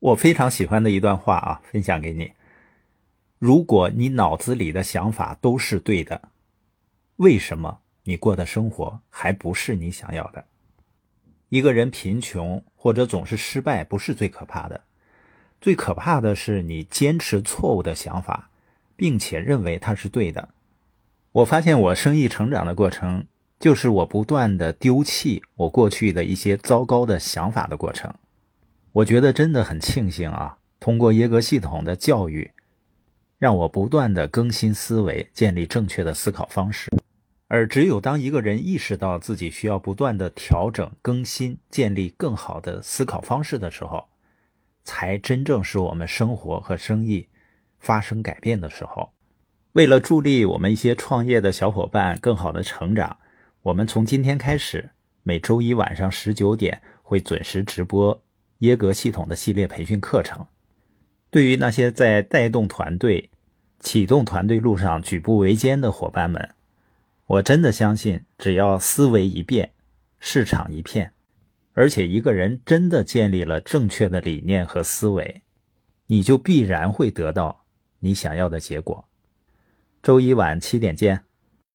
我非常喜欢的一段话啊，分享给你。如果你脑子里的想法都是对的，为什么你过的生活还不是你想要的？一个人贫穷或者总是失败，不是最可怕的，最可怕的是你坚持错误的想法，并且认为它是对的。我发现我生意成长的过程，就是我不断的丢弃我过去的一些糟糕的想法的过程。我觉得真的很庆幸啊！通过耶格系统的教育，让我不断的更新思维，建立正确的思考方式。而只有当一个人意识到自己需要不断的调整、更新、建立更好的思考方式的时候，才真正是我们生活和生意发生改变的时候。为了助力我们一些创业的小伙伴更好的成长，我们从今天开始，每周一晚上十九点会准时直播。耶格系统的系列培训课程，对于那些在带动团队、启动团队路上举步维艰的伙伴们，我真的相信，只要思维一变，市场一片，而且一个人真的建立了正确的理念和思维，你就必然会得到你想要的结果。周一晚七点见。